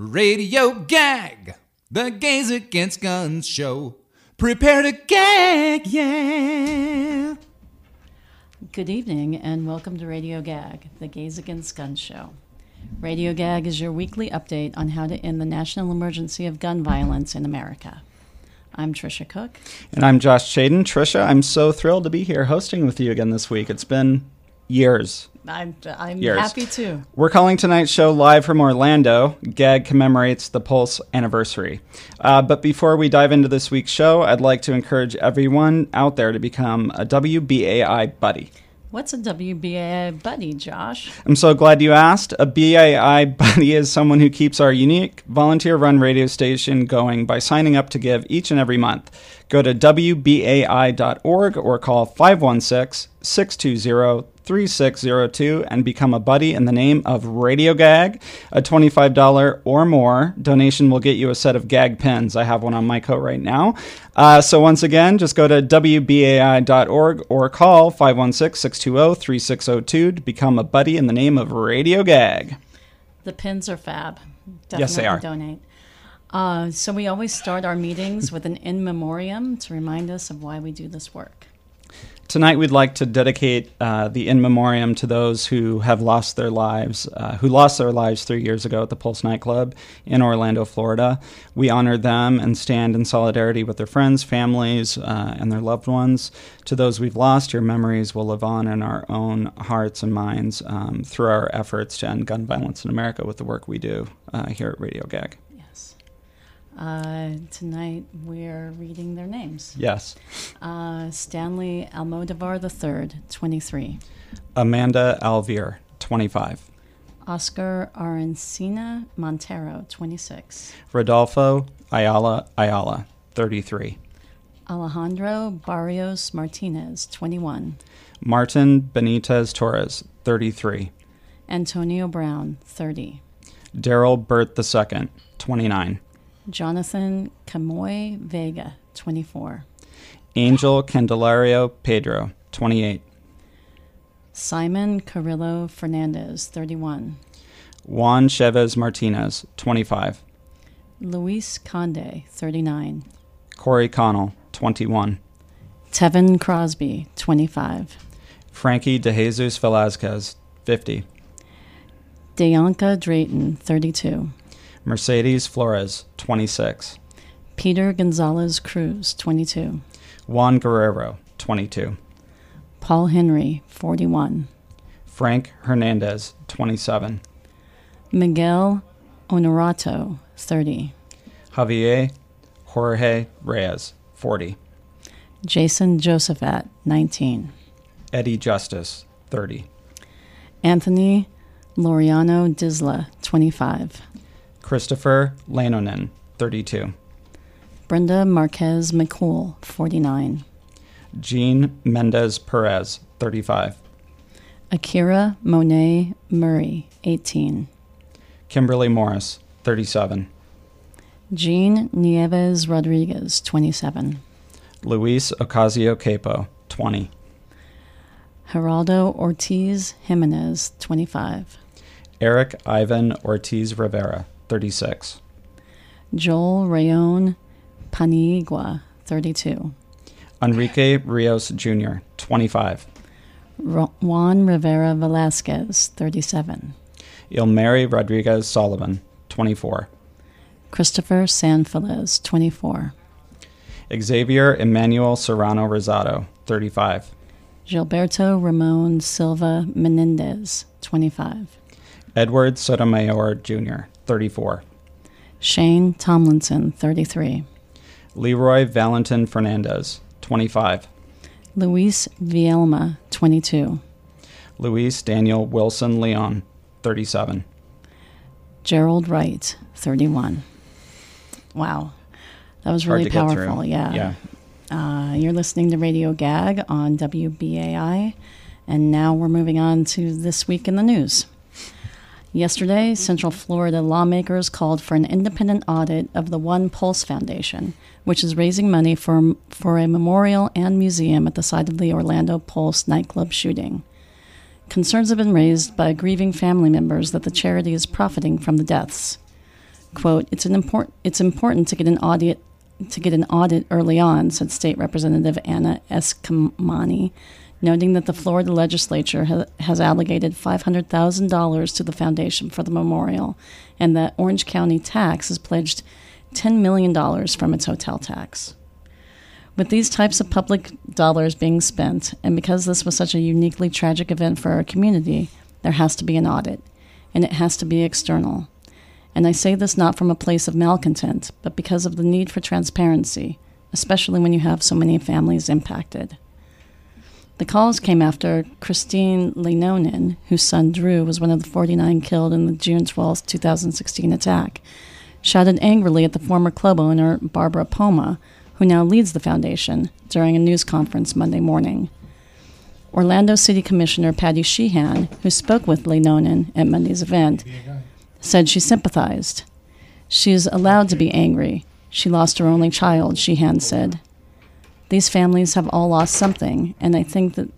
Radio Gag, the Gays Against Guns show. Prepare to gag, yeah. Good evening and welcome to Radio Gag, the Gays Against Guns show. Radio Gag is your weekly update on how to end the national emergency of gun violence in America. I'm Trisha Cook. And I'm Josh Chaden. Trisha, I'm so thrilled to be here hosting with you again this week. It's been years. I'm, I'm Years. happy too. We're calling tonight's show live from Orlando. GAG commemorates the Pulse anniversary. Uh, but before we dive into this week's show, I'd like to encourage everyone out there to become a WBAI buddy. What's a WBA buddy, Josh? I'm so glad you asked. A BAI buddy is someone who keeps our unique volunteer run radio station going by signing up to give each and every month. Go to WBAI.org or call 516 620 3602 and become a buddy in the name of Radio Gag. A $25 or more donation will get you a set of gag pens. I have one on my coat right now. Uh, so once again, just go to WBAI.org or call 516 620 3602 to become a buddy in the name of Radio Gag. The pins are fab. Definitely Yes, they are. donate. Uh, so we always start our meetings with an in memoriam to remind us of why we do this work. Tonight, we'd like to dedicate uh, the in memoriam to those who have lost their lives, uh, who lost their lives three years ago at the Pulse nightclub in Orlando, Florida. We honor them and stand in solidarity with their friends, families, uh, and their loved ones. To those we've lost, your memories will live on in our own hearts and minds um, through our efforts to end gun violence in America with the work we do uh, here at Radio Gag. Uh, tonight we're reading their names. Yes. Uh, Stanley Almodovar III, 23. Amanda Alvear, 25. Oscar Aracena Montero, 26. Rodolfo Ayala Ayala, 33. Alejandro Barrios Martinez, 21. Martin Benitez Torres, 33. Antonio Brown, 30. Darryl Burt II, 29. Jonathan Camuy Vega, 24. Angel Candelario Padro, 28. Simon Carrillo Fernandez, 31. Juan Chavez Martinez, 25. Luis Conde, 39. Cory Connell, 21. Tevin Crosby, 25. Franky DeJesus Velazquez, 50. Deonka Drayton, 32. Mercedez Flores, 26. Peter Gonzalez Cruz, 22. Juan Guerrero, 22. Paul Henry, 41. Frank Hernandez, 27. Miguel Honorato, 30. Javier Jorge Reyes, 40. Jason Josaphat, 19. Eddie Justice, 30. Anthony Laureano Disla, 25. Christopher Leinonen, 32. Brenda Marquez McCool, 49. Jean Mendez Perez, 35. Akyra Monet Murray, 18. Kimberly Morris, 37. Jean Nieves Rodriguez, 27. Luis Ocasio Capo, 20. Geraldo Ortiz Jimenez, 25. Eric Ivan Ortiz Rivera, 36. Joel Rayon Paniagua, 32. Enrique Rios Jr., 25. Ro- Juan Rivera Velazquez, 37. Ilmary Rodriguez Solivan, 24. Christopher Sanfeliz, 24. Xavier Emmanuel Serrano Rosado, 35. Gilberto Ramon Silva Menendez, 25. Edward Sotomayor Jr., 34. Shane Tomlinson, 33. Leroy Valentin Fernandez, 25. Luis Vielma, 22. Luis Daniel Wilson Leon, 37. Jerald Wright, 31. Wow. That was really to get through. powerful. Yeah. Yeah. Uh, you're listening to Radio Gag on WBAI. And now we're moving on to This Week in the News. Yesterday, Central Florida lawmakers called for an independent audit of the One Pulse Foundation, which is raising money for, for a memorial and museum at the site of the Orlando Pulse nightclub shooting. Concerns have been raised by grieving family members that the charity is profiting from the deaths. quote, it's an important it's important to get an audit to get an audit early on, said State Representative Anna Eskamani, noting that the Florida legislature ha- has allocated $500,000 to the foundation for the memorial and that Orange County Tax has pledged $10 million from its hotel tax. With these types of public dollars being spent, and because this was such a uniquely tragic event for our community, there has to be an audit, and it has to be external. And I say this not from a place of malcontent, but because of the need for transparency, especially when you have so many families impacted. The calls came after Christine Leinonen, whose son Drew was one of the 49 killed in the June 12, 2016 attack, shouted angrily at the former club owner Barbara Poma, who now leads the foundation, during a news conference Monday morning. Orlando City Commissioner Patty Sheehan, who spoke with Leinonen at Monday's event, said she sympathized. She is allowed to be angry. She lost her only child, Sheehan said. These families have all lost something, and I think that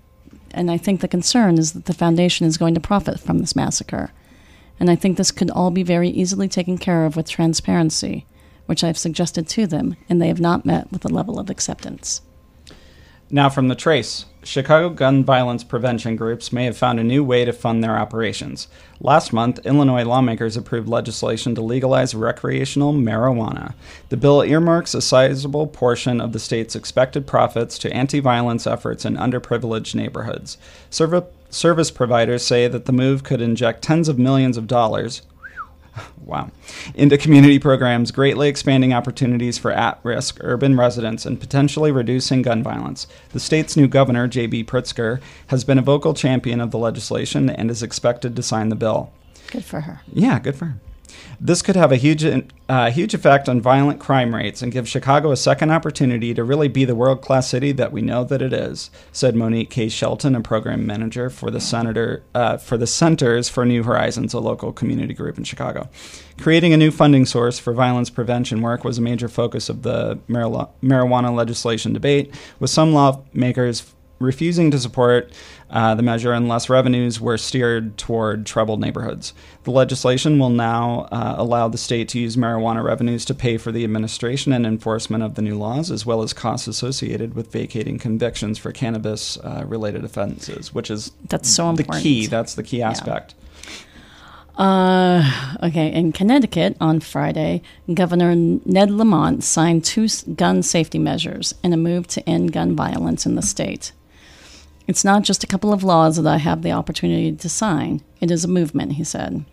and I think the concern is that the foundation is going to profit from this massacre. And I think this could all be very easily taken care of with transparency, which I've suggested to them, and they have not met with the level of acceptance. Now, from the trace, Chicago gun violence prevention groups may have found a new way to fund their operations. Last month, Illinois lawmakers approved legislation to legalize recreational marijuana. The bill earmarks a sizable portion of the state's expected profits to anti violence efforts in underprivileged neighborhoods. Serv- service providers say that the move could inject tens of millions of dollars, wow, into community programs, greatly expanding opportunities for at risk urban residents and potentially reducing gun violence. The state's new governor, J.B. Pritzker, has been a vocal champion of the legislation and is expected to sign the bill. Good for her. Yeah, good for her. This could have a huge, uh, huge effect on violent crime rates and give Chicago a second opportunity to really be the world class city that we know that it is, said Monique K. Shelton, a program manager for the Senator uh, for the Centers for New Horizons, a local community group in Chicago. Creating a new funding source for violence prevention work was a major focus of the marijuana legislation debate, with some lawmakers refusing to support uh, the measure unless revenues were steered toward troubled neighborhoods. The legislation will now uh, allow the state to use marijuana revenues to pay for the administration and enforcement of the new laws, as well as costs associated with vacating convictions for cannabis uh, related offenses, which is that's so important. the key. That's the key aspect. Yeah. Uh, okay, in Connecticut on Friday, Governor Ned Lamont signed two gun safety measures in a move to end gun violence in the state. It's not just a couple of laws that I have the opportunity to sign, it is a movement, he said.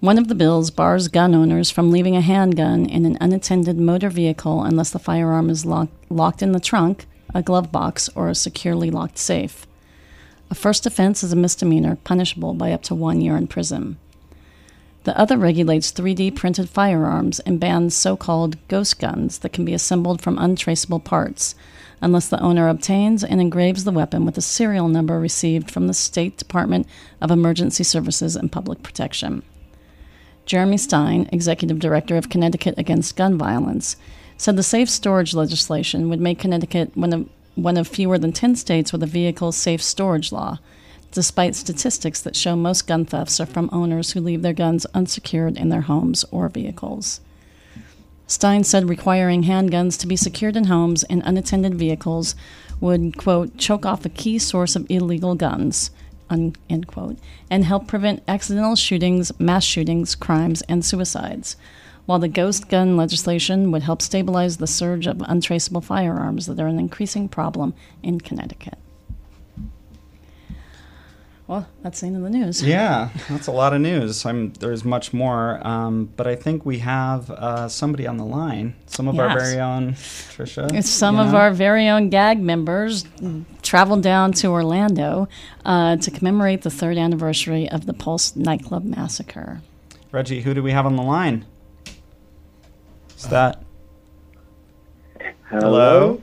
One of the bills bars gun owners from leaving a handgun in an unattended motor vehicle unless the firearm is lock- locked in the trunk, a glove box, or a securely locked safe. A first offense is a misdemeanor punishable by up to one year in prison. The other regulates 3D printed firearms and bans so called ghost guns that can be assembled from untraceable parts, unless the owner obtains and engraves the weapon with a serial number received from the State Department of Emergency Services and Public Protection. Jeremy Stein, executive director of Connecticut Against Gun Violence, said the safe storage legislation would make Connecticut one of, one of fewer than 10 states with a vehicle safe storage law, despite statistics that show most gun thefts are from owners who leave their guns unsecured in their homes or vehicles. Stein said requiring handguns to be secured in homes and unattended vehicles would, quote, choke off a key source of illegal guns, un, end quote, and help prevent accidental shootings, mass shootings, crimes, and suicides, while the ghost gun legislation would help stabilize the surge of untraceable firearms that are an increasing problem in Connecticut. Well, that's the end of the news. Yeah, that's a lot of news. I'm, there's much more, um, but I think we have uh, somebody on the line. Some of yes. our very own Trisha. It's some of know? our very own gag members traveled down to Orlando uh, to commemorate the third anniversary of the Pulse nightclub massacre. Reggie, who do we have on the line? Is that? Hello. Hello?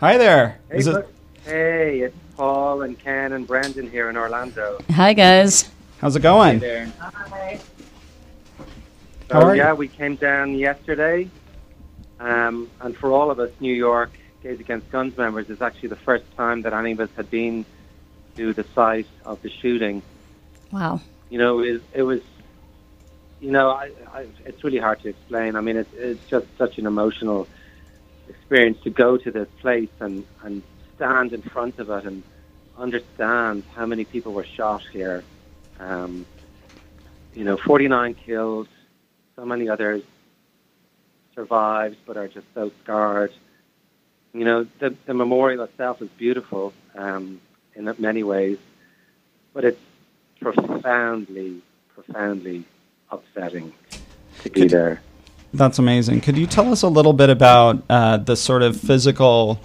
Hi there. Hey, Is it? Hey, it's Paul and Ken and Brendan here in Orlando. Hi, guys. How's it going? Hey there. Hi. So, yeah, we came down yesterday. Um, and for all of us New York Gays Against Guns members, is actually the first time that any of us had been to the site of the shooting. Wow. You know, it, it was you know, I, I, it's really hard to explain. I mean, it's, it's just such an emotional experience to go to this place and, and stand in front of it and understand how many people were shot here. Um, you know, 49 killed, so many others survived but are just so scarred. You know, the, the memorial itself is beautiful um, in many ways, but it's profoundly, profoundly upsetting to be there. That's amazing. Could you tell us a little bit about uh, the sort of physical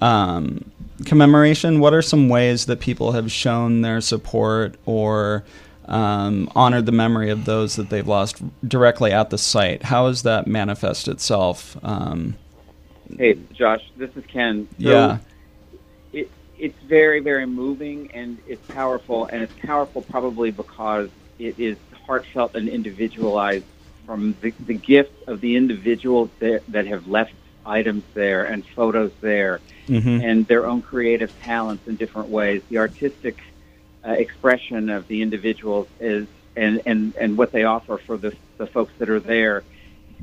um, commemoration? What are some ways that people have shown their support or um, honored the memory of those that they've lost directly at the site? How does that manifest itself? Um, hey, Josh, this is Ken. So yeah. It, it's very, very moving and it's powerful, and it's powerful probably because it is heartfelt and individualized from the, the gift of the individuals that, that have left items there and photos there mm-hmm. and their own creative talents in different ways. The artistic uh, expression of the individuals is and, and, and what they offer for the, the folks that are there.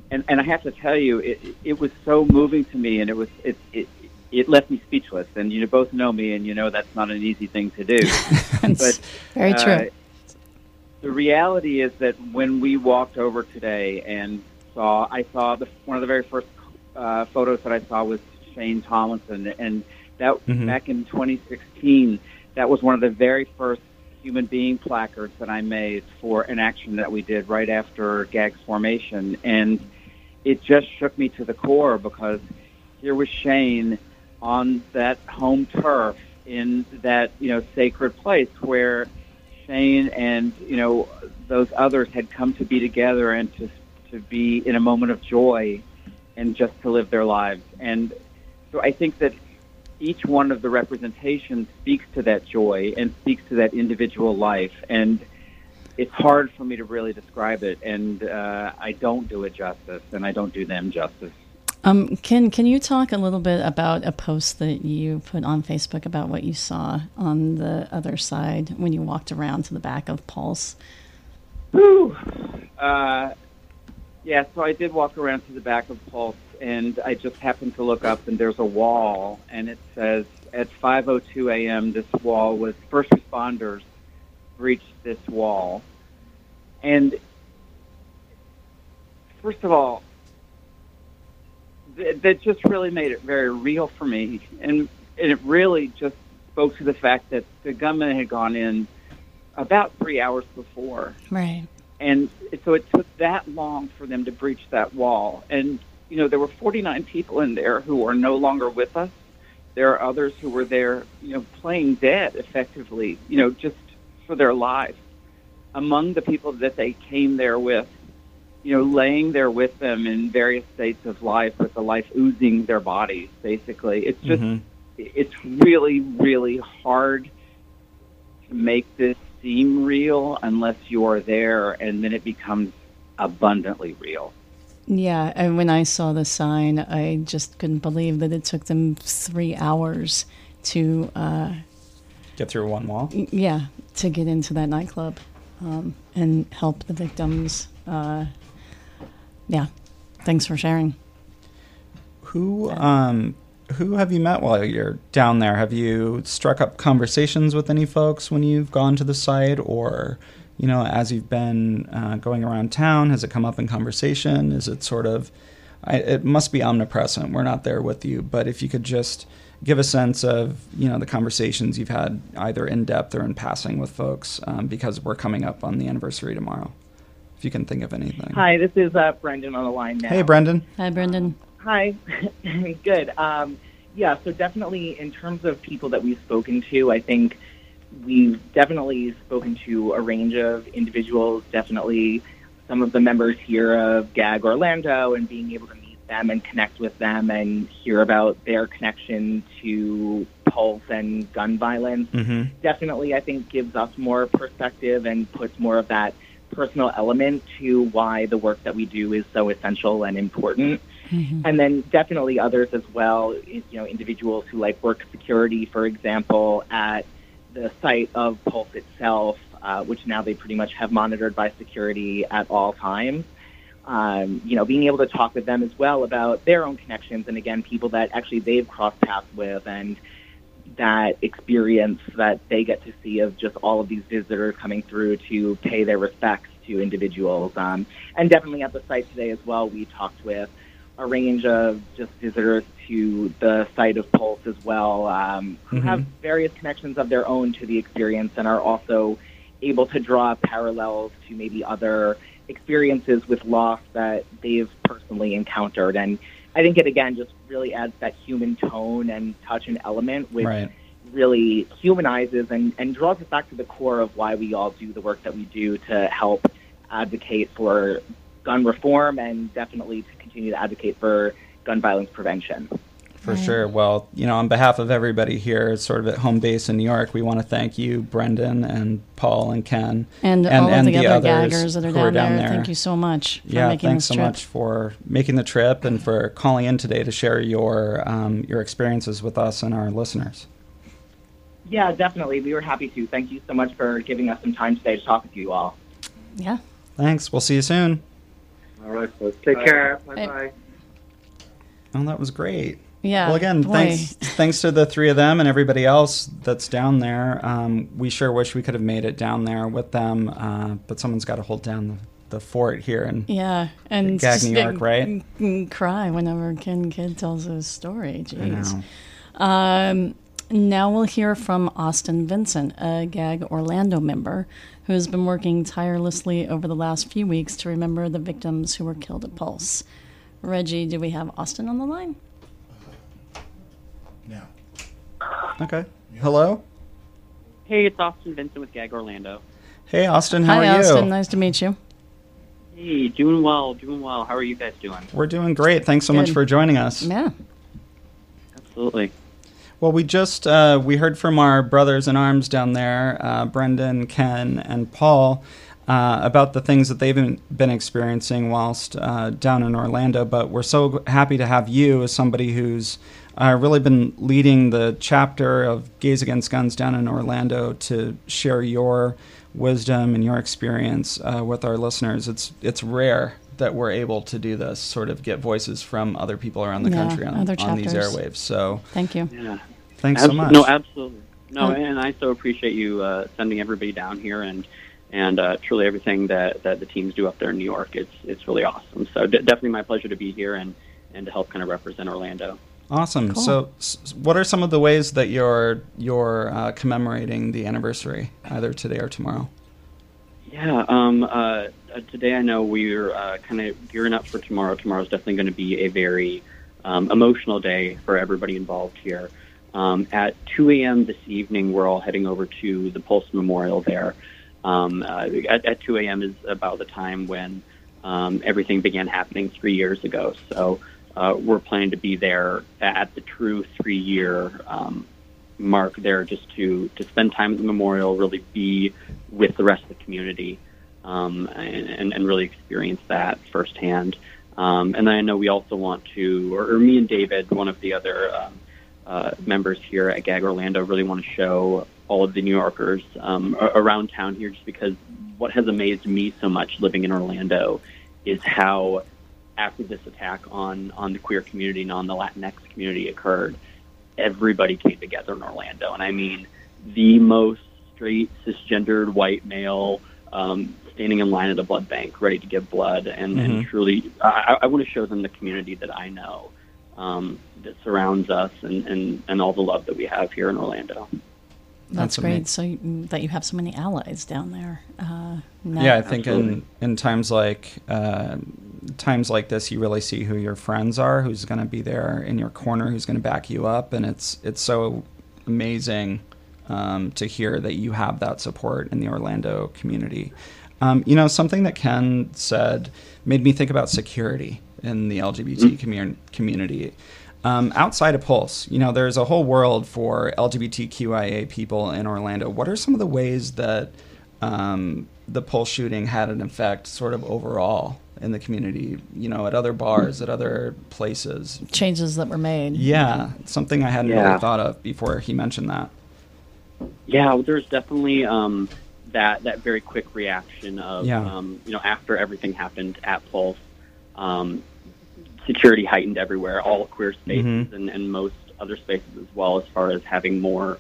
And, and I have to tell you, it, it was so moving to me, and it was it, it it left me speechless. And you both know me, and you know that's not an easy thing to do. but very true. Uh, the reality is that when we walked over today and saw, I saw the, one of the very first uh, photos that I saw was Shane Tomlinson, and that mm-hmm. back in 2016, that was one of the very first human being placards that I made for an action that we did right after GAG's formation, and it just shook me to the core because here was Shane on that home turf in that you know sacred place where Shane and you know those others had come to be together and to to be in a moment of joy and just to live their lives. And so I think that each one of the representations speaks to that joy and speaks to that individual life. And it's hard for me to really describe it, and uh, I don't do it justice, and I don't do them justice. Um, can can you talk a little bit about a post that you put on Facebook about what you saw on the other side when you walked around to the back of Pulse? Whew. Uh, yeah, so I did walk around to the back of Pulse, and I just happened to look up, and there's a wall, and it says at 5:02 a.m. this wall was first responders breached this wall, and first of all, that just really made it very real for me, and it really just spoke to the fact that the gunman had gone in about three hours before. Right. And so it took that long for them to breach that wall. And, you know, there were 49 people in there who are no longer with us. There are others who were there, you know, playing dead effectively, you know, just for their lives. Among the people that they came there with, you know, laying there with them in various states of life with the life oozing their bodies, basically. It's just, mm-hmm. it's really, really hard to make this seem real unless you're there, and then it becomes abundantly real. Yeah, and when I saw the sign, I just couldn't believe that it took them three hours to uh, get through one wall. Yeah, to get into that nightclub um, and help the victims. Uh, yeah, thanks for sharing. Who um, who have you met while you're down there? Have you struck up conversations with any folks when you've gone to the site, or you know, as you've been uh, going around town, has it come up in conversation? Is it sort of I, it must be omnipresent. We're not there with you, but if you could just give a sense of you know the conversations you've had either in depth or in passing with folks, um, because we're coming up on the anniversary tomorrow if you can think of anything. Hi, this is uh, Brendan on the line now. Hey, Brendan. Hi, Brendan. Hi. Good. Um, yeah, so definitely in terms of people that we've spoken to, I think we've definitely spoken to a range of individuals, definitely some of the members here of GAG Orlando, and being able to meet them and connect with them and hear about their connection to Pulse and gun violence. Mm-hmm. Definitely, I think, gives us more perspective and puts more of that personal element to why the work that we do is so essential and important. Mm-hmm. And then definitely others as well, you know, individuals who like work security, for example, at the site of Pulse itself, uh, which now they pretty much have monitored by security at all times. Um, you know, being able to talk with them as well about their own connections, and again, people that actually they've crossed paths with, and that experience that they get to see of just all of these visitors coming through to pay their respects to individuals. Um, and definitely at the site today as well, we talked with a range of just visitors to the site of Pulse as well, um, who mm-hmm. have various connections of their own to the experience and are also able to draw parallels to maybe other experiences with loss that they've personally encountered. And I think it again just really adds that human tone and touch and element, which right. really humanizes and, and draws us back to the core of why we all do the work that we do to help advocate for gun reform and definitely to continue to advocate for gun violence prevention. For sure. Well, you know, on behalf of everybody here, sort of at home base in New York, we want to thank you, Brendan and Paul and Ken, and, and all and of the, the other gaggers that are down, down there. there. Thank you so much. For making the trip. yeah, thanks so trip. much for making the trip and for calling in today to share your um, your experiences with us and our listeners. Yeah, definitely. We were happy to. Thank you so much for giving us some time today to talk with you all. Yeah. Thanks. We'll see you soon. All right, folks. Take bye. care. Bye bye. Oh, that was great. Yeah. Well, again, boy. thanks thanks to the three of them and everybody else that's down there. Um, we sure wish we could have made it down there with them, uh, but someone's got to hold down the, the fort here and yeah, and Gag, New York, right? Cry whenever Ken Kidd tells his story. Jeez. Um, now we'll hear from Austin Vincent, a Gag Orlando member who has been working tirelessly over the last few weeks to remember the victims who were killed at Pulse. Reggie, do we have Austin on the line? now. Okay. Hello. Hey, it's Austin Vincent with Gag Orlando. Hey, Austin. How Hi, are you? Austin. Nice to meet you. Hey, doing well, doing well. How are you guys doing? We're doing great. Thanks so Good. much for joining us. Yeah. Absolutely. Well, we just uh, we heard from our brothers in arms down there, uh, Brendan, Ken, and Paul, uh, about the things that they've been, experiencing whilst uh, down in Orlando. But we're so happy to have you as somebody who's uh, really been leading the chapter of Gays Against Guns down in Orlando to share your wisdom and your experience uh, with our listeners. It's it's rare that we're able to do this, sort of get voices from other people around the yeah, country on, on, these airwaves. So thank you. Yeah, thanks so much. No, absolutely. No, and I so appreciate you uh, sending everybody down here and and uh, truly everything that, that the teams do up there in New York. It's it's really awesome. So d- definitely my pleasure to be here and and to help kind of represent Orlando. Awesome. Cool. So, what are some of the ways that you're you're uh, commemorating the anniversary, either today or tomorrow? Yeah. Um, uh, today, I know we're uh, kind of gearing up for tomorrow. Tomorrow is definitely going to be a very um, emotional day for everybody involved here. Um, at 2 a.m. this evening, we're all heading over to the Pulse Memorial there. Um, uh, at, at, 2 a.m. is about the time when um, everything began happening three years ago. So uh, we're planning to be there at the true three year um, mark there just to, to spend time at the memorial, really be with the rest of the community um, and, and, really experience that firsthand. Um, and then I know we also want to, or, or, me and David, one of the other um, uh, members here at GAG Orlando, really want to show all of the New Yorkers um, around town here just because what has amazed me so much living in Orlando is how after this attack on on the queer community and on the Latinx community occurred, everybody came together in Orlando, and I mean the most straight cisgendered white male um, standing in line at a blood bank, ready to give blood, and, mm-hmm. and truly, I, I want to show them the community that I know um, that surrounds us, and, and and all the love that we have here in Orlando. That's, That's great. So you, that you have so many allies down there. Uh, yeah, I think in in times like uh, times like this, you really see who your friends are, who's going to be there in your corner, who's going to back you up, and it's it's so amazing um, to hear that you have that support in the Orlando community. Um, you know, something that Ken said made me think about security in the LGBT mm-hmm. commun- community. Um, outside of Pulse, you know, there's a whole world for LGBTQIA people in Orlando. What are some of the ways that um, the Pulse shooting had an effect, sort of overall, in the community, you know, at other bars, at other places. Changes that were made. Yeah, something I hadn't yeah. really thought of before he mentioned that. Yeah, well, there's definitely, um, that that very quick reaction of Yeah. um, you know after everything happened at Pulse, um, security heightened everywhere, all queer spaces Mhm. and, and most other spaces as well, as far as having more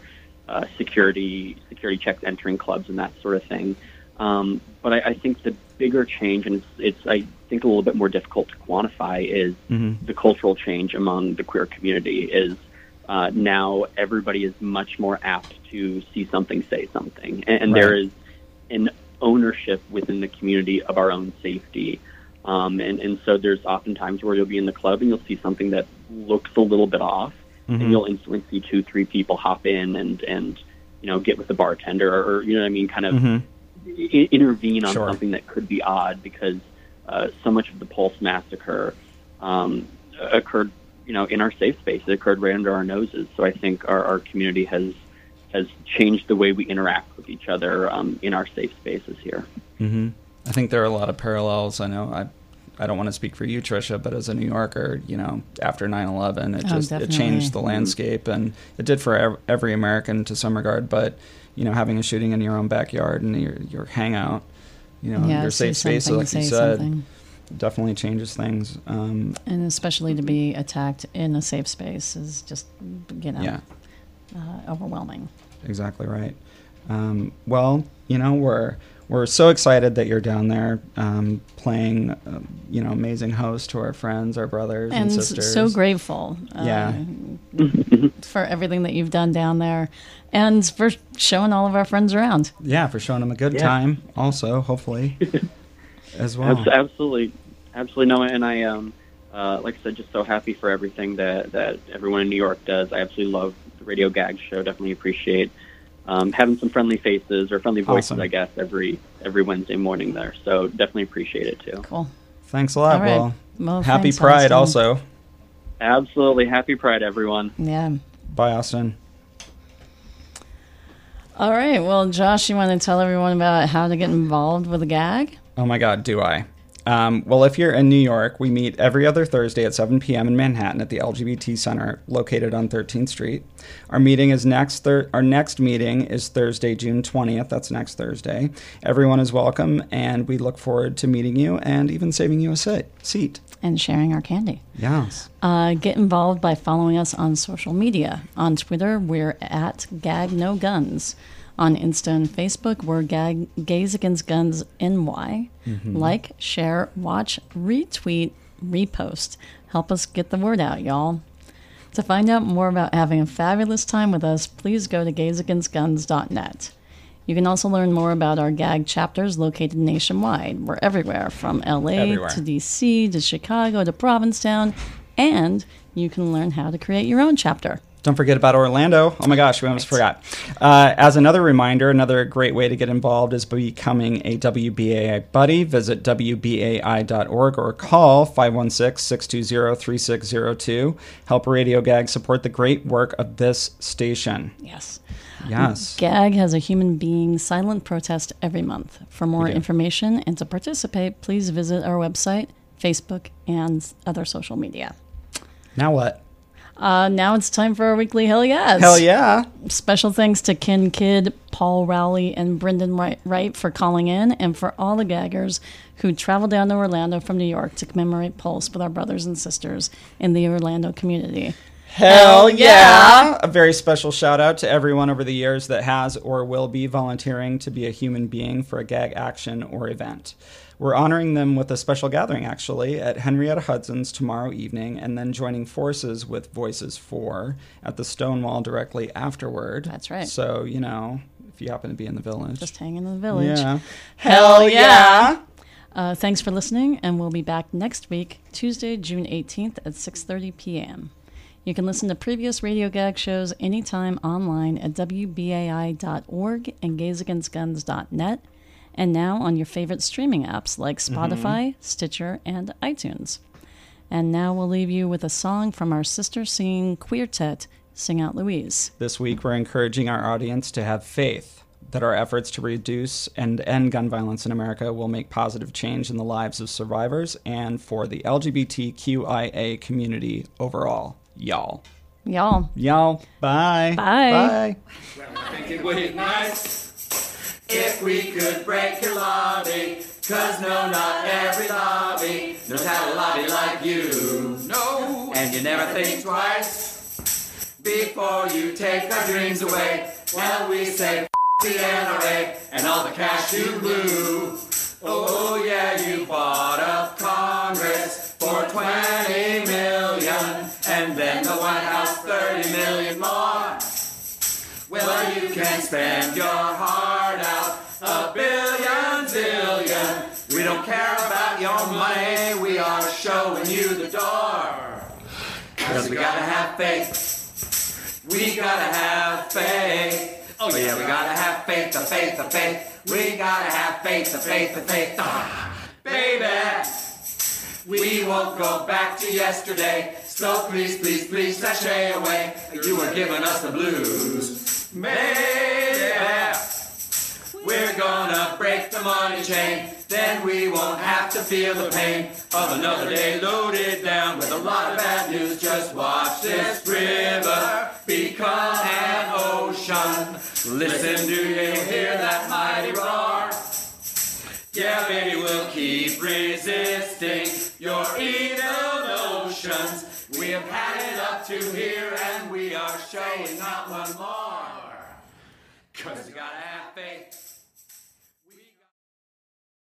uh, security security checks entering clubs and that sort of thing. Um, but I, I think the bigger change, and it's, it's I think a little bit more difficult to quantify, is Mhm. the cultural change among the queer community. Is uh, now everybody is much more apt to see something, say something, and, and Right. is an ownership within the community of our own safety. Um, and, and so there's often times where you'll be in the club and you'll see something that looks a little bit off, Mhm. and you'll instantly see two, three people hop in and, and you know, get with the bartender or, you know what I mean, kind of Mhm. I- intervene on Sure. something that could be odd because uh, so much of the Pulse massacre um, occurred, you know, in our safe space. It occurred right under our noses. So I think our, our community has has changed the way we interact with each other um, in our safe spaces here. hmm I think there are a lot of parallels. I know I, I don't want to speak for you, Trisha, but as a New Yorker, you know, after 9/11, it Oh, just it changed the landscape, and it did for every American to some regard. But you know, having a shooting in your own backyard and your your hangout, you know, yeah, your safe space, like you said, something. definitely changes things. Um, And especially to be attacked in a safe space is just, you know, yeah, uh, overwhelming. exactly right. Um, well, you know, we're we're so excited that you're down there um, playing, um, you know, amazing host to our friends, our brothers and, And sisters. so grateful. uh, Yeah. for everything that you've done down there and for showing all of our friends around. Yeah, for showing them a good Yeah. time. Also, hopefully, as well. Abs- absolutely, absolutely no. And I, um, uh, like I said, just so happy for everything that that everyone in New York does. I absolutely love the Radio Gag Show. Definitely appreciate um, having some friendly faces or friendly voices, Awesome. I guess, every every Wednesday morning there. So definitely appreciate it too. Cool. Thanks a lot. All right. Well, Well, happy thanks, Pride Austin. also. Absolutely, happy Pride, everyone. Yeah. Bye, Austin. All right. Well, Josh, you want to tell everyone about how to get involved with the gag? Oh my God, do I? Um, well, if you're in New York, we meet every other Thursday at 7 p.m. in Manhattan at the LGBT Center, located on 13th Street. Our meeting is next. Thir- our next meeting is Thursday, June 20th. That's next Thursday. Everyone is welcome, and we look forward to meeting you and even saving you a sit- seat. And sharing our candy. Yes. Uh, get involved by following us on social media. On Twitter, we're at Gag No Guns. On Insta and Facebook, we're Gag Gays Against Guns NY. Mm-hmm. Like, share, watch, retweet, repost. Help us get the word out, y'all. To find out more about having a fabulous time with us, please go to gaysagainstguns.net. You can also learn more about our gag chapters located nationwide. We're everywhere from LA Everywhere. to DC to Chicago to Provincetown, and you can learn how to create your own chapter. Don't forget about Orlando. Oh my gosh, we almost forgot. Uh, as another reminder, another great way to get involved is becoming a WBAI buddy. Visit WBAI.org or call 516 620 3602. Help Radio Gag support the great work of this station. Yes. Yes. GAG has a human being silent protest every month. For more information and to participate, please visit our website, Facebook, and other social media. Now what? Uh, now it's time for our weekly Hell Yes. Hell yeah. Special thanks to Ken Kidd, Paul Rowley, and Brendan Wright- Wright for calling in, and for all the gaggers who traveled down to Orlando from New York to commemorate Pulse with our brothers and sisters in the Orlando community. Hell yeah! A very special shout out to everyone over the years that has or will be volunteering to be a human being for a gag action or event. We're honoring them with a special gathering, actually, at Henrietta Hudson's tomorrow evening, and then joining forces with Voices 4 at the Stonewall directly afterward. That's right. So, you know, if you happen to be in the village. Just hang in the village. yeah. Hell yeah! Uh, thanks for listening, and we'll be back next week, Tuesday, June 18th at 6.30 p.m. You can listen to previous Radio Gag shows anytime online at WBAI.org and gaysagainstguns.net, and now on your favorite streaming apps like mm-hmm. Spotify, Stitcher, and iTunes. And now we'll leave you with a song from our sister singing quartet, Sing Out Louise. This week, we're encouraging our audience to have faith that our efforts to reduce and end gun violence in America will make positive change in the lives of survivors and for the LGBTQIA community overall. Y'all. Y'all. Y'all. Bye. Bye. Bye. Think it was nice. If we could break your lobby. Cause no, not every lobby knows how to lobby like you. No. And you never think twice before you take our dreams away. Well, we say the NRA and all the cash you blew. Oh yeah, you bought up Congress for 20 million, and then the White House 30 million more. Well, you can spend your heart a billion zillion. We don't care about your money, we are showing you the door. Cause we gotta have faith. We gotta have faith. Oh yeah, we gotta have faith, the faith, the faith. We gotta have faith, the faith, the faith. Ah, baby. We won't go back to yesterday. So please, please, please sashay away. You were giving us the blues. Baby. We're gonna break the money chain. Then we won't have to feel the pain of another day loaded down with a lot of bad news. Just watch this river become an ocean. Listen, do you hear that mighty roar? Yeah, baby, we'll keep resisting your evil notions. We have had it up to here and we are showing not one more. Cause we gotta have